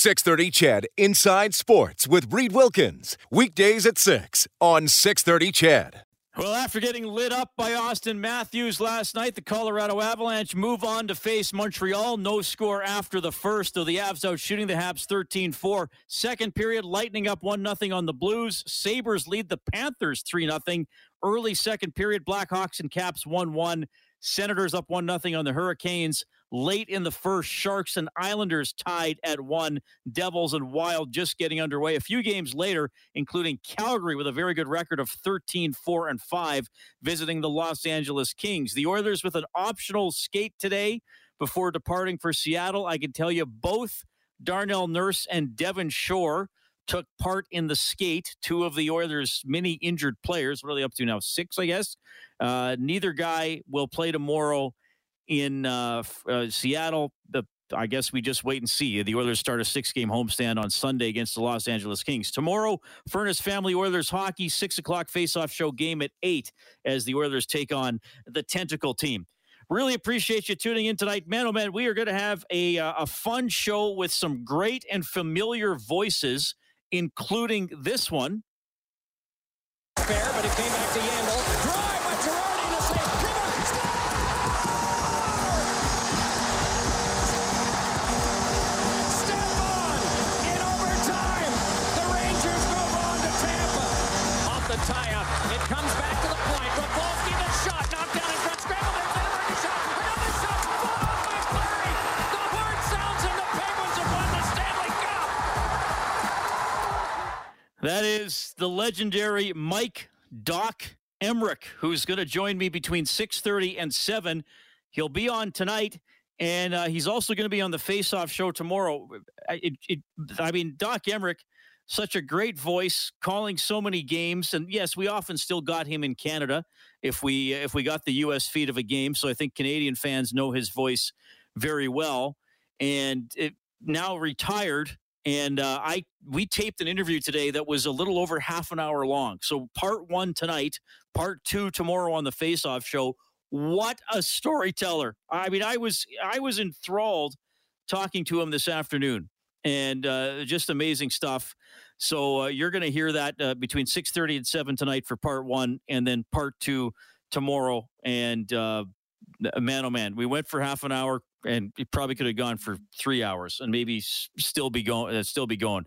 630 CHED Inside Sports with Reed Wilkins. Weekdays at 6 on 630 CHED. Well, after getting lit up by Auston Matthews last night, the Colorado Avalanche move on to face Montreal. No score after the first, though the Avs out shooting the Habs 13 4. Second period, Lightning up 1 0 on the Blues. Sabres lead the Panthers 3 0. Early second period, Blackhawks and Caps 1 1. Senators up 1 0 on the Hurricanes. Late in the first, Sharks and Islanders tied at one. Devils and Wild just getting underway. A few games later, including Calgary with a very good record of 13 4 and 5, visiting the Los Angeles Kings. The Oilers with an optional skate today before departing for Seattle. I can tell you both Darnell Nurse and Devin Shore took part in the skate. Two of the Oilers' many injured players. What are they up to now? Six, I guess. Uh, neither guy will play tomorrow in uh, uh, Seattle. The I guess we just wait and see. The Oilers start a six-game homestand on Sunday against the Los Angeles Kings. Tomorrow, Furnace Family Oilers hockey, six o'clock face-off show game at eight as the Oilers take on the Tentacle team. Really appreciate you tuning in tonight, man. Oh man, we are going to have a uh, a fun show with some great and familiar voices, including this one. Fair, but it came back to Yandle. The legendary Mike Doc Emrick, who's going to join me between 6:30 and 7. He'll be on tonight, and uh, he's also going to be on the Face-Off show tomorrow. I- It, it, I mean, Doc Emrick, such a great voice, calling so many games, and yes, we often still got him in Canada if we if we got the U.S. feed of a game. So I think Canadian fans know his voice very well, and it, now retired and uh, I we taped an interview today that was a little over half an hour long. So part one tonight, part two tomorrow on the Face Off show. What a storyteller! I mean, I was I was enthralled talking to him this afternoon, and uh, just amazing stuff. So uh, you're going to hear that uh, between six thirty and seven tonight for part one, and then part two tomorrow. And uh, man, oh man, we went for half an hour, and it probably could have gone for three hours, and maybe still be going. Uh, still be going.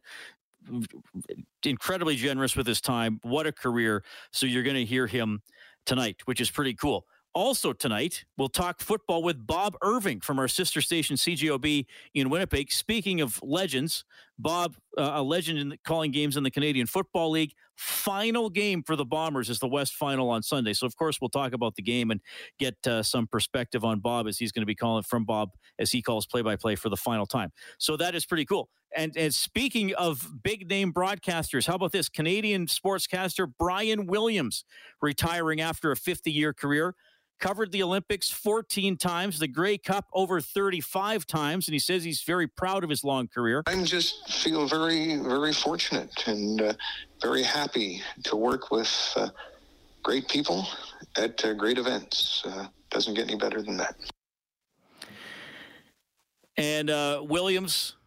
Incredibly generous with his time. What a career! So you're going to hear him tonight, which is pretty cool. Also tonight, we'll talk football with Bob Irving from our sister station CJOB in Winnipeg. Speaking of legends, Bob, uh, a legend in calling games in the Canadian Football League. Final game for the Bombers is the West Final on Sunday. So of course we'll talk about the game and get uh, some perspective on Bob as he's going to be calling from Bob as he calls play-by-play for the final time. So that is pretty cool. And, and speaking of big name broadcasters, how about this Canadian sportscaster Brian Williams retiring after a 50 year career? Covered the Olympics 14 times, the Grey Cup over 35 times, and he says he's very proud of his long career. I just feel very, very fortunate and uh, very happy to work with uh, great people at uh, great events. Uh, doesn't get any better than that. And uh, Williams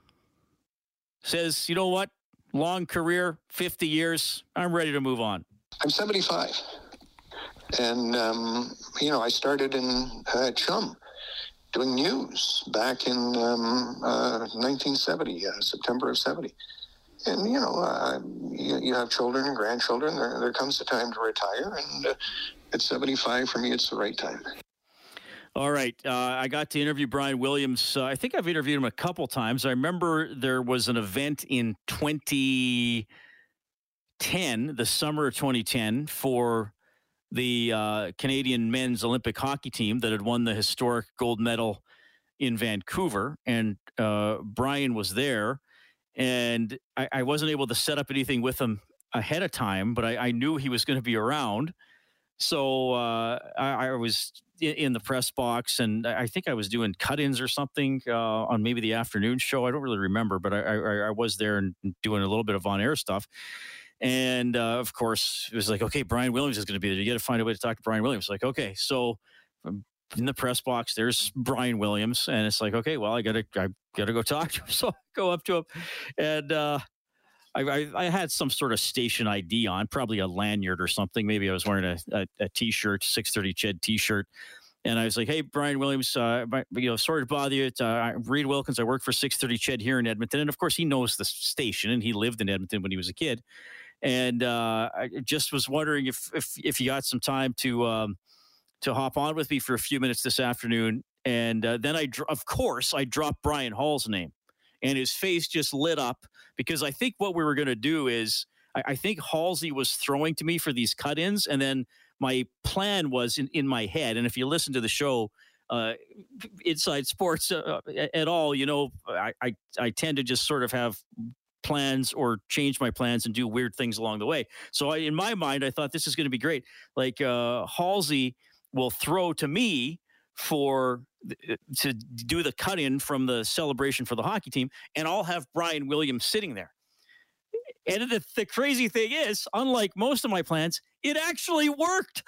says, you know what? Long career, 50 years. I'm ready to move on. I'm 75. And, um, you know, I started in uh, Chum doing news back in um, uh, 1970, uh, September of 70. And, you know, uh, you, you have children and grandchildren. There, there comes a time to retire. And uh, at 75, for me, it's the right time. All right. Uh, I got to interview Brian Williams. Uh, I think I've interviewed him a couple times. I remember there was an event in 2010, the summer of 2010, for the uh, Canadian men's Olympic hockey team that had won the historic gold medal in Vancouver. And uh, Brian was there. And I, I wasn't able to set up anything with him ahead of time, but I, I knew he was going to be around. So uh, I, I was in, in the press box, and I think I was doing cut-ins or something uh, on maybe the afternoon show. I don't really remember, but I was there and doing a little bit of on-air stuff. And uh, of course, it was like, okay, Brian Williams is going to be there. You got to find a way to talk to Brian Williams. Like, okay, so um, in the press box, there's Brian Williams, and it's like, okay, well, I gotta, I gotta go talk to him. So I go up to him, and uh, I, I, I, had some sort of station ID on, probably a lanyard or something. Maybe I was wearing a, a, a t-shirt, six thirty Ched t-shirt, and I was like, "Hey, Brian Williams, uh, you know, sorry to bother you. It's, uh, Reed Wilkins. I work for 630 Ched here in Edmonton, and of course, he knows the station, and he lived in Edmonton when he was a kid. And uh, I just was wondering if if if you got some time to um, to hop on with me for a few minutes this afternoon. And uh, then I, of course, I dropped Brian Hall's name, and his face just lit up because I think what we were going to do is I, I think Halsey was throwing to me for these cut-ins, and then my plan was in, in my head. And if you listen to the show, uh, inside sports uh, at all, you know, I, I, I tend to just sort of have plans or change my plans and do weird things along the way. So I, in my mind, I thought this is going to be great. Like uh, Halsey will throw to me for uh, to do the cut in from the celebration for the hockey team, and I'll have Brian Williams sitting there. And the, the crazy thing is, unlike most of my plans, it actually worked.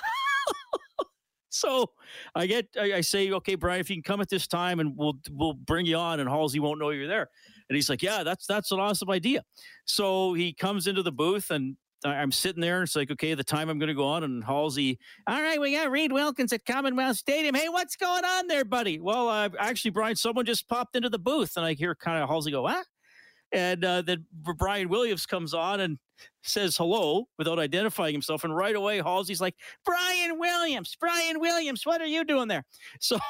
so I get, I, I, say, okay, Brian, if you can come at this time, and we'll we'll bring you on, and Halsey won't know you're there. And he's like, yeah, that's that's an awesome idea. So he comes into the booth, and I'm sitting there. And it's like, okay, the time I'm going to go on, and Halsey, all right, we got Reed Wilkins at Commonwealth Stadium. Hey, what's going on there, buddy? Well, uh, actually, Brian, someone just popped into the booth, and I hear kind of Halsey go, what? And uh, then Brian Williams comes on and says hello without identifying himself. And right away, Halsey's like, Brian Williams, Brian Williams, what are you doing there? So.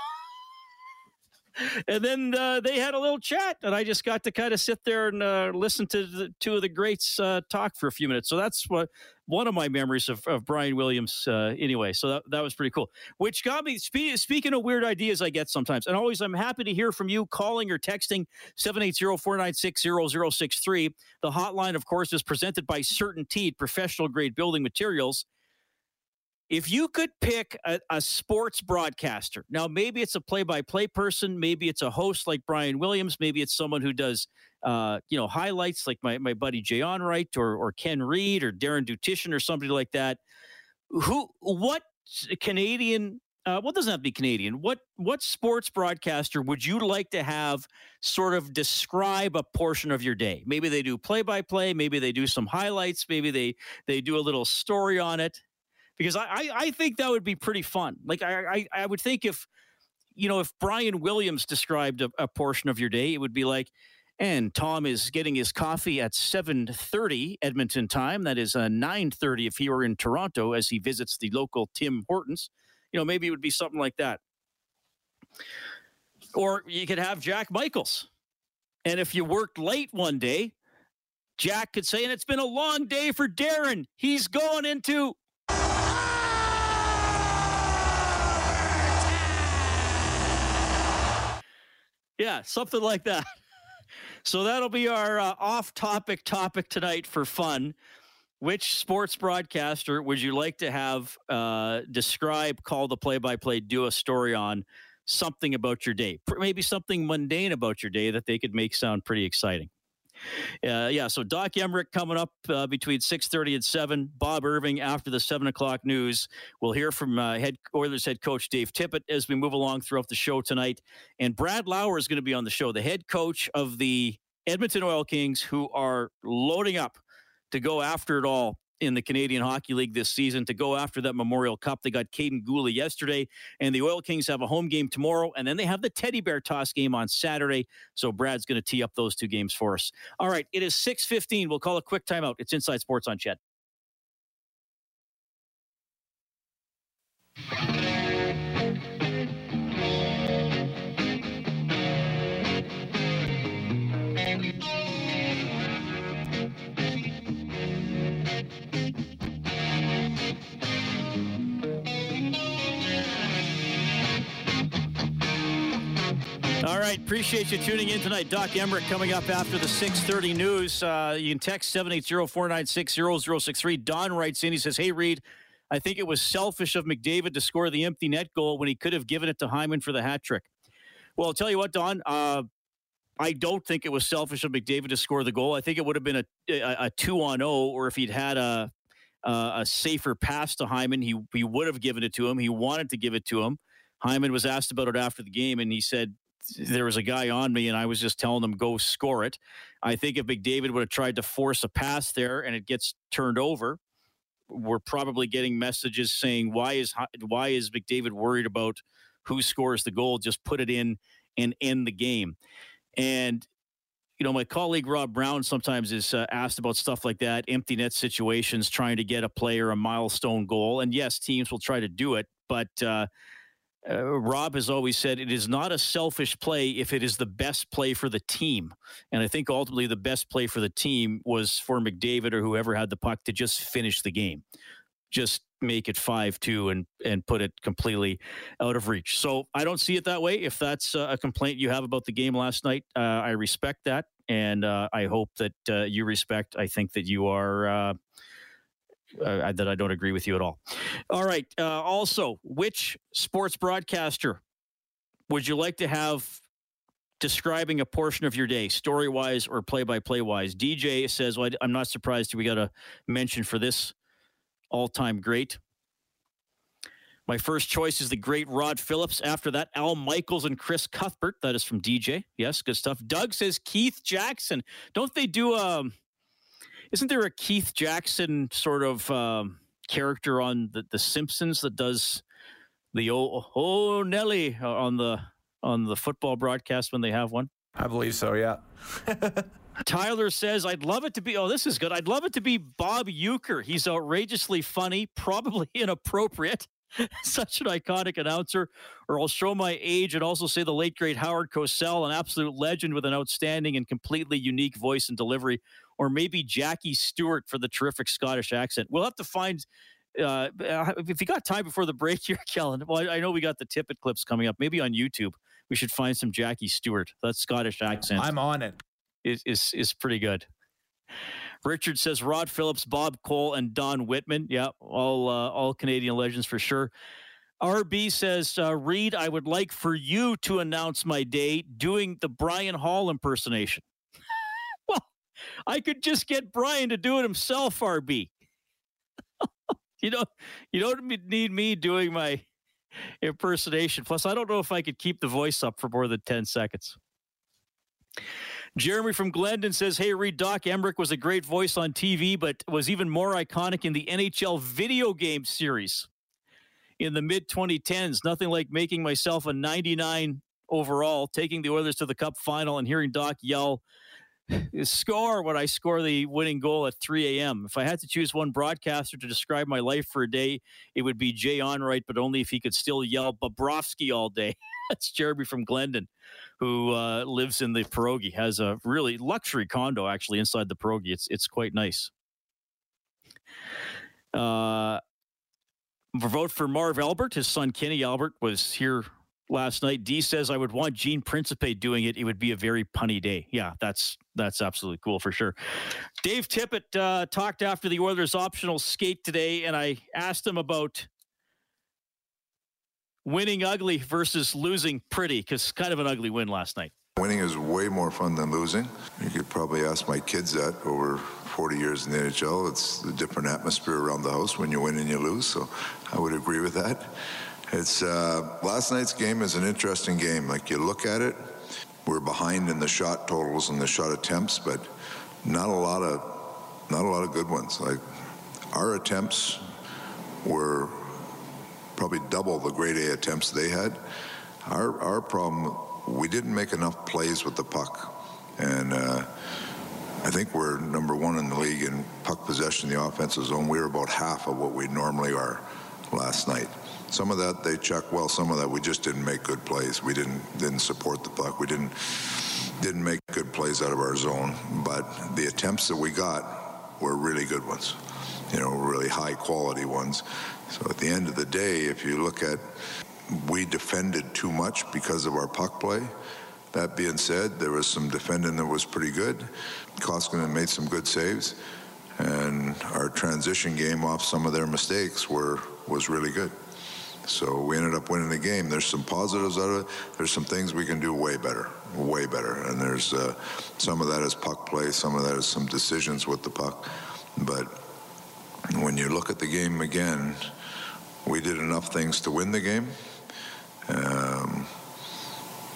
and then uh, they had a little chat, and I just got to kind of sit there and uh, listen to the, two of the greats uh, talk for a few minutes. So that's what one of my memories of, of Brian Williams. Uh, anyway, so that, that was pretty cool. Which got me spe- speaking of weird ideas I get sometimes, and always I'm happy to hear from you calling or texting 780-496-0063. The hotline, of course, is presented by CertainTeed Professional Grade Building Materials if you could pick a, a, sports broadcaster, now maybe it's a play-by-play person, maybe it's a host like Brian Williams, maybe it's someone who does, uh, you know, highlights like my, my buddy Jay Onrait or or Ken Reid or Darren Dutchyshen or somebody like that. Who, what Canadian? Uh, doesn't have to be Canadian. What what sports broadcaster would you like to have sort of describe a portion of your day? Maybe they do play-by-play, maybe they do some highlights, maybe they they do a little story on it because I, I, I think that would be pretty fun. Like I, I, I would think if you know if Brian Williams described a, a portion of your day, it would be like, and Tom is getting his coffee at 7:30 Edmonton time. That is uh, 9:30 if he were in Toronto as he visits the local Tim Hortons. You know, maybe it would be something like that. Or you could have Jack Michaels. And if you worked late one day, Jack could say, and it's been a long day for Darren. He's going into Yeah, something like that. So that'll be our uh, off-topic topic tonight for fun. Which sports broadcaster would you like to have uh, describe, call the play-by-play, do a story on something about your day? Maybe something mundane about your day that they could make sound pretty exciting. Uh, yeah, so Doc Emrick coming up uh, between 6.30 and 7. Bob Irving after the 7 o'clock news. We'll hear from uh, head Oilers head coach Dave Tippett as we move along throughout the show tonight. And Brad Lauer is going to be on the show, the head coach of the Edmonton Oil Kings, who are loading up to go after it all in the Canadian Hockey League this season to go after that Memorial Cup. They got Kaiden Guhle yesterday, and the Oil Kings have a home game tomorrow, and then they have the Teddy Bear Toss game on Saturday. So Brad's going to tee up those two games for us. All right, it is 6.15. We'll call a quick timeout. It's Inside Sports on Ched. All right, appreciate you tuning in tonight. Doc Emrick coming up after the 6:30 news. Uh, you can text 780-496-0063. Don writes in. He says, "Hey Reed, I think it was selfish of McDavid to score the empty net goal when he could have given it to Hyman for the hat trick." Well, I'll tell you what, Don. Uh, I don't think it was selfish of McDavid to score the goal. I think it would have been a, a, a two on zero, or if he'd had a, a, a safer pass to Hyman, he he would have given it to him. He wanted to give it to him Hyman was asked about it after the game, and he said there was a guy on me, and I was just telling him go score it. I think if McDavid would have tried to force a pass there and it gets turned over, we're probably getting messages saying why is why is McDavid worried about who scores the goal? Just put it in and end the game. And you know, my colleague Rob Brown sometimes is uh, asked about stuff like that, empty net situations, trying to get a player a milestone goal. And yes, teams will try to do it, but uh, uh, Rob has always said it is not a selfish play if it is the best play for the team. And I think ultimately the best play for the team was for McDavid or whoever had the puck to just finish the game, just make it 5 2 and, and put it completely out of reach. So I don't see it that way. If that's a complaint you have about the game last night, uh, I respect that. And uh, I hope that uh, you respect. I think that you are uh, that I don't agree with you at all. All right. Uh, also, which sports broadcaster would you like to have describing a portion of your day, story wise or play by play wise? DJ says, well, I'm not surprised we got a mention for this all time great. My first choice is the great Rod Phillips. After that, Al Michaels and Chris Cuthbert. That is from DJ. Yes, good stuff. Doug says Keith Jackson. Don't they do um isn't there a Keith Jackson sort of um, character on the, the Simpsons that does the oh, oh Nelly on the on the football broadcast when they have one? I believe so. Yeah. Tyler says, I'd love it to be, oh, this is good. I'd love it to be Bob Uecker. He's outrageously funny, probably inappropriate. Such an iconic announcer. Or I'll show my age and also say the late, great Howard Cosell, an absolute legend with an outstanding and completely unique voice and delivery or maybe Jackie Stewart for the terrific Scottish accent. We'll have to find. Uh, if you got time before the break here, Kellen. Well, I know we got the Tippett clips coming up. Maybe on YouTube, we should find some Jackie Stewart. That Scottish accent. I'm on it. Is is is pretty good. Richard says Rod Phillips, Bob Cole, and Don Whitman. Yeah, all uh, all Canadian legends for sure. RB says, uh, Reed, I would like for you to announce my day doing the Brian Hall impersonation. I could just get Brian to do it himself, RB. you know, you don't need me doing my impersonation. Plus, I don't know if I could keep the voice up for more than 10 seconds. Jeremy from Glendon says, Hey, Reed, Doc Emrick was a great voice on TV, but was even more iconic in the NHL video game series in the mid 2010s. Nothing like making myself a 99 overall, taking the Oilers to the Cup final, and hearing Doc yell, score when I score the winning goal at 3 a.m. If I had to choose one broadcaster to describe my life for a day, it would be Jay Onrait, but only if he could still yell Bobrovsky all day. That's Jeremy from Glendon, who uh, lives in the pierogi, has a really luxury condo actually inside the pierogi. It's it's quite nice. Uh, vote for Marv Albert. His son Kenny Albert was here last night. D says I would want Gene Principe doing it. It would be a very punny day. Yeah, that's that's absolutely cool for sure. Dave Tippett uh, talked after the Oilers' optional skate today, and I asked him about winning ugly versus losing pretty because kind of an ugly win last night. Winning is way more fun than losing. You could probably ask my kids that over 40 years in the NHL. It's a different atmosphere around the house when you win and you lose. So I would agree with that. It's uh, last night's game is an interesting game. Like you look at it, we're behind in the shot totals and the shot attempts, but not a lot of not a lot of good ones. Like our attempts were probably double the grade A attempts they had. Our our problem we didn't make enough plays with the puck, and uh, I think we're number one in the league in puck possession in the offensive zone. We were about half of what we normally are last night. Some of that they checked well. Some of that we just didn't make good plays. We didn't didn't support the puck. We didn't didn't make good plays out of our zone. But the attempts that we got were really good ones. You know, really high quality ones. So at the end of the day, if you look at we defended too much because of our puck play. That being said, there was some defending that was pretty good. Koskinen made some good saves, and our transition game off some of their mistakes were was really good. So we ended up winning the game. There's some positives out of it. There's some things we can do way better, way better. And there's uh, some of that is puck play, some of that is some decisions with the puck. But when you look at the game again, we did enough things to win the game. Um,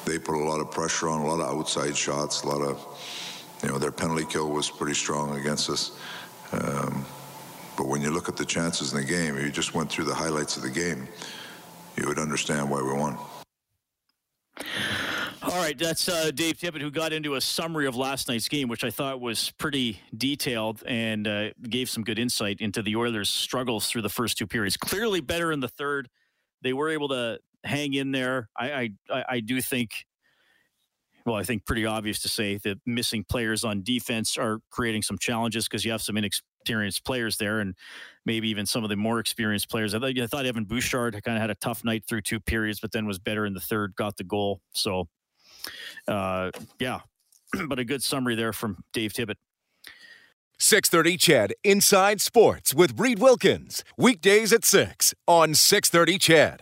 they put a lot of pressure on, a lot of outside shots, a lot of, you know, their penalty kill was pretty strong against us. Um, but when you look at the chances in the game, you just went through the highlights of the game, you would understand why we won. All right, that's uh, Dave Tippett who got into a summary of last night's game, which I thought was pretty detailed and uh, gave some good insight into the Oilers' struggles through the first two periods. Clearly better in the third. They were able to hang in there. I, I, I do think, well, I think pretty obvious to say that missing players on defense are creating some challenges because you have some inexperienced players there, and maybe even some of the more experienced players. I thought, I thought Evan Bouchard kind of had a tough night through two periods, but then was better in the third, got the goal. So, uh, yeah, but a good summary there from Dave Tippett. 630 CHED Inside Sports with Reed Wilkins. Weekdays at 6 on 630 CHED.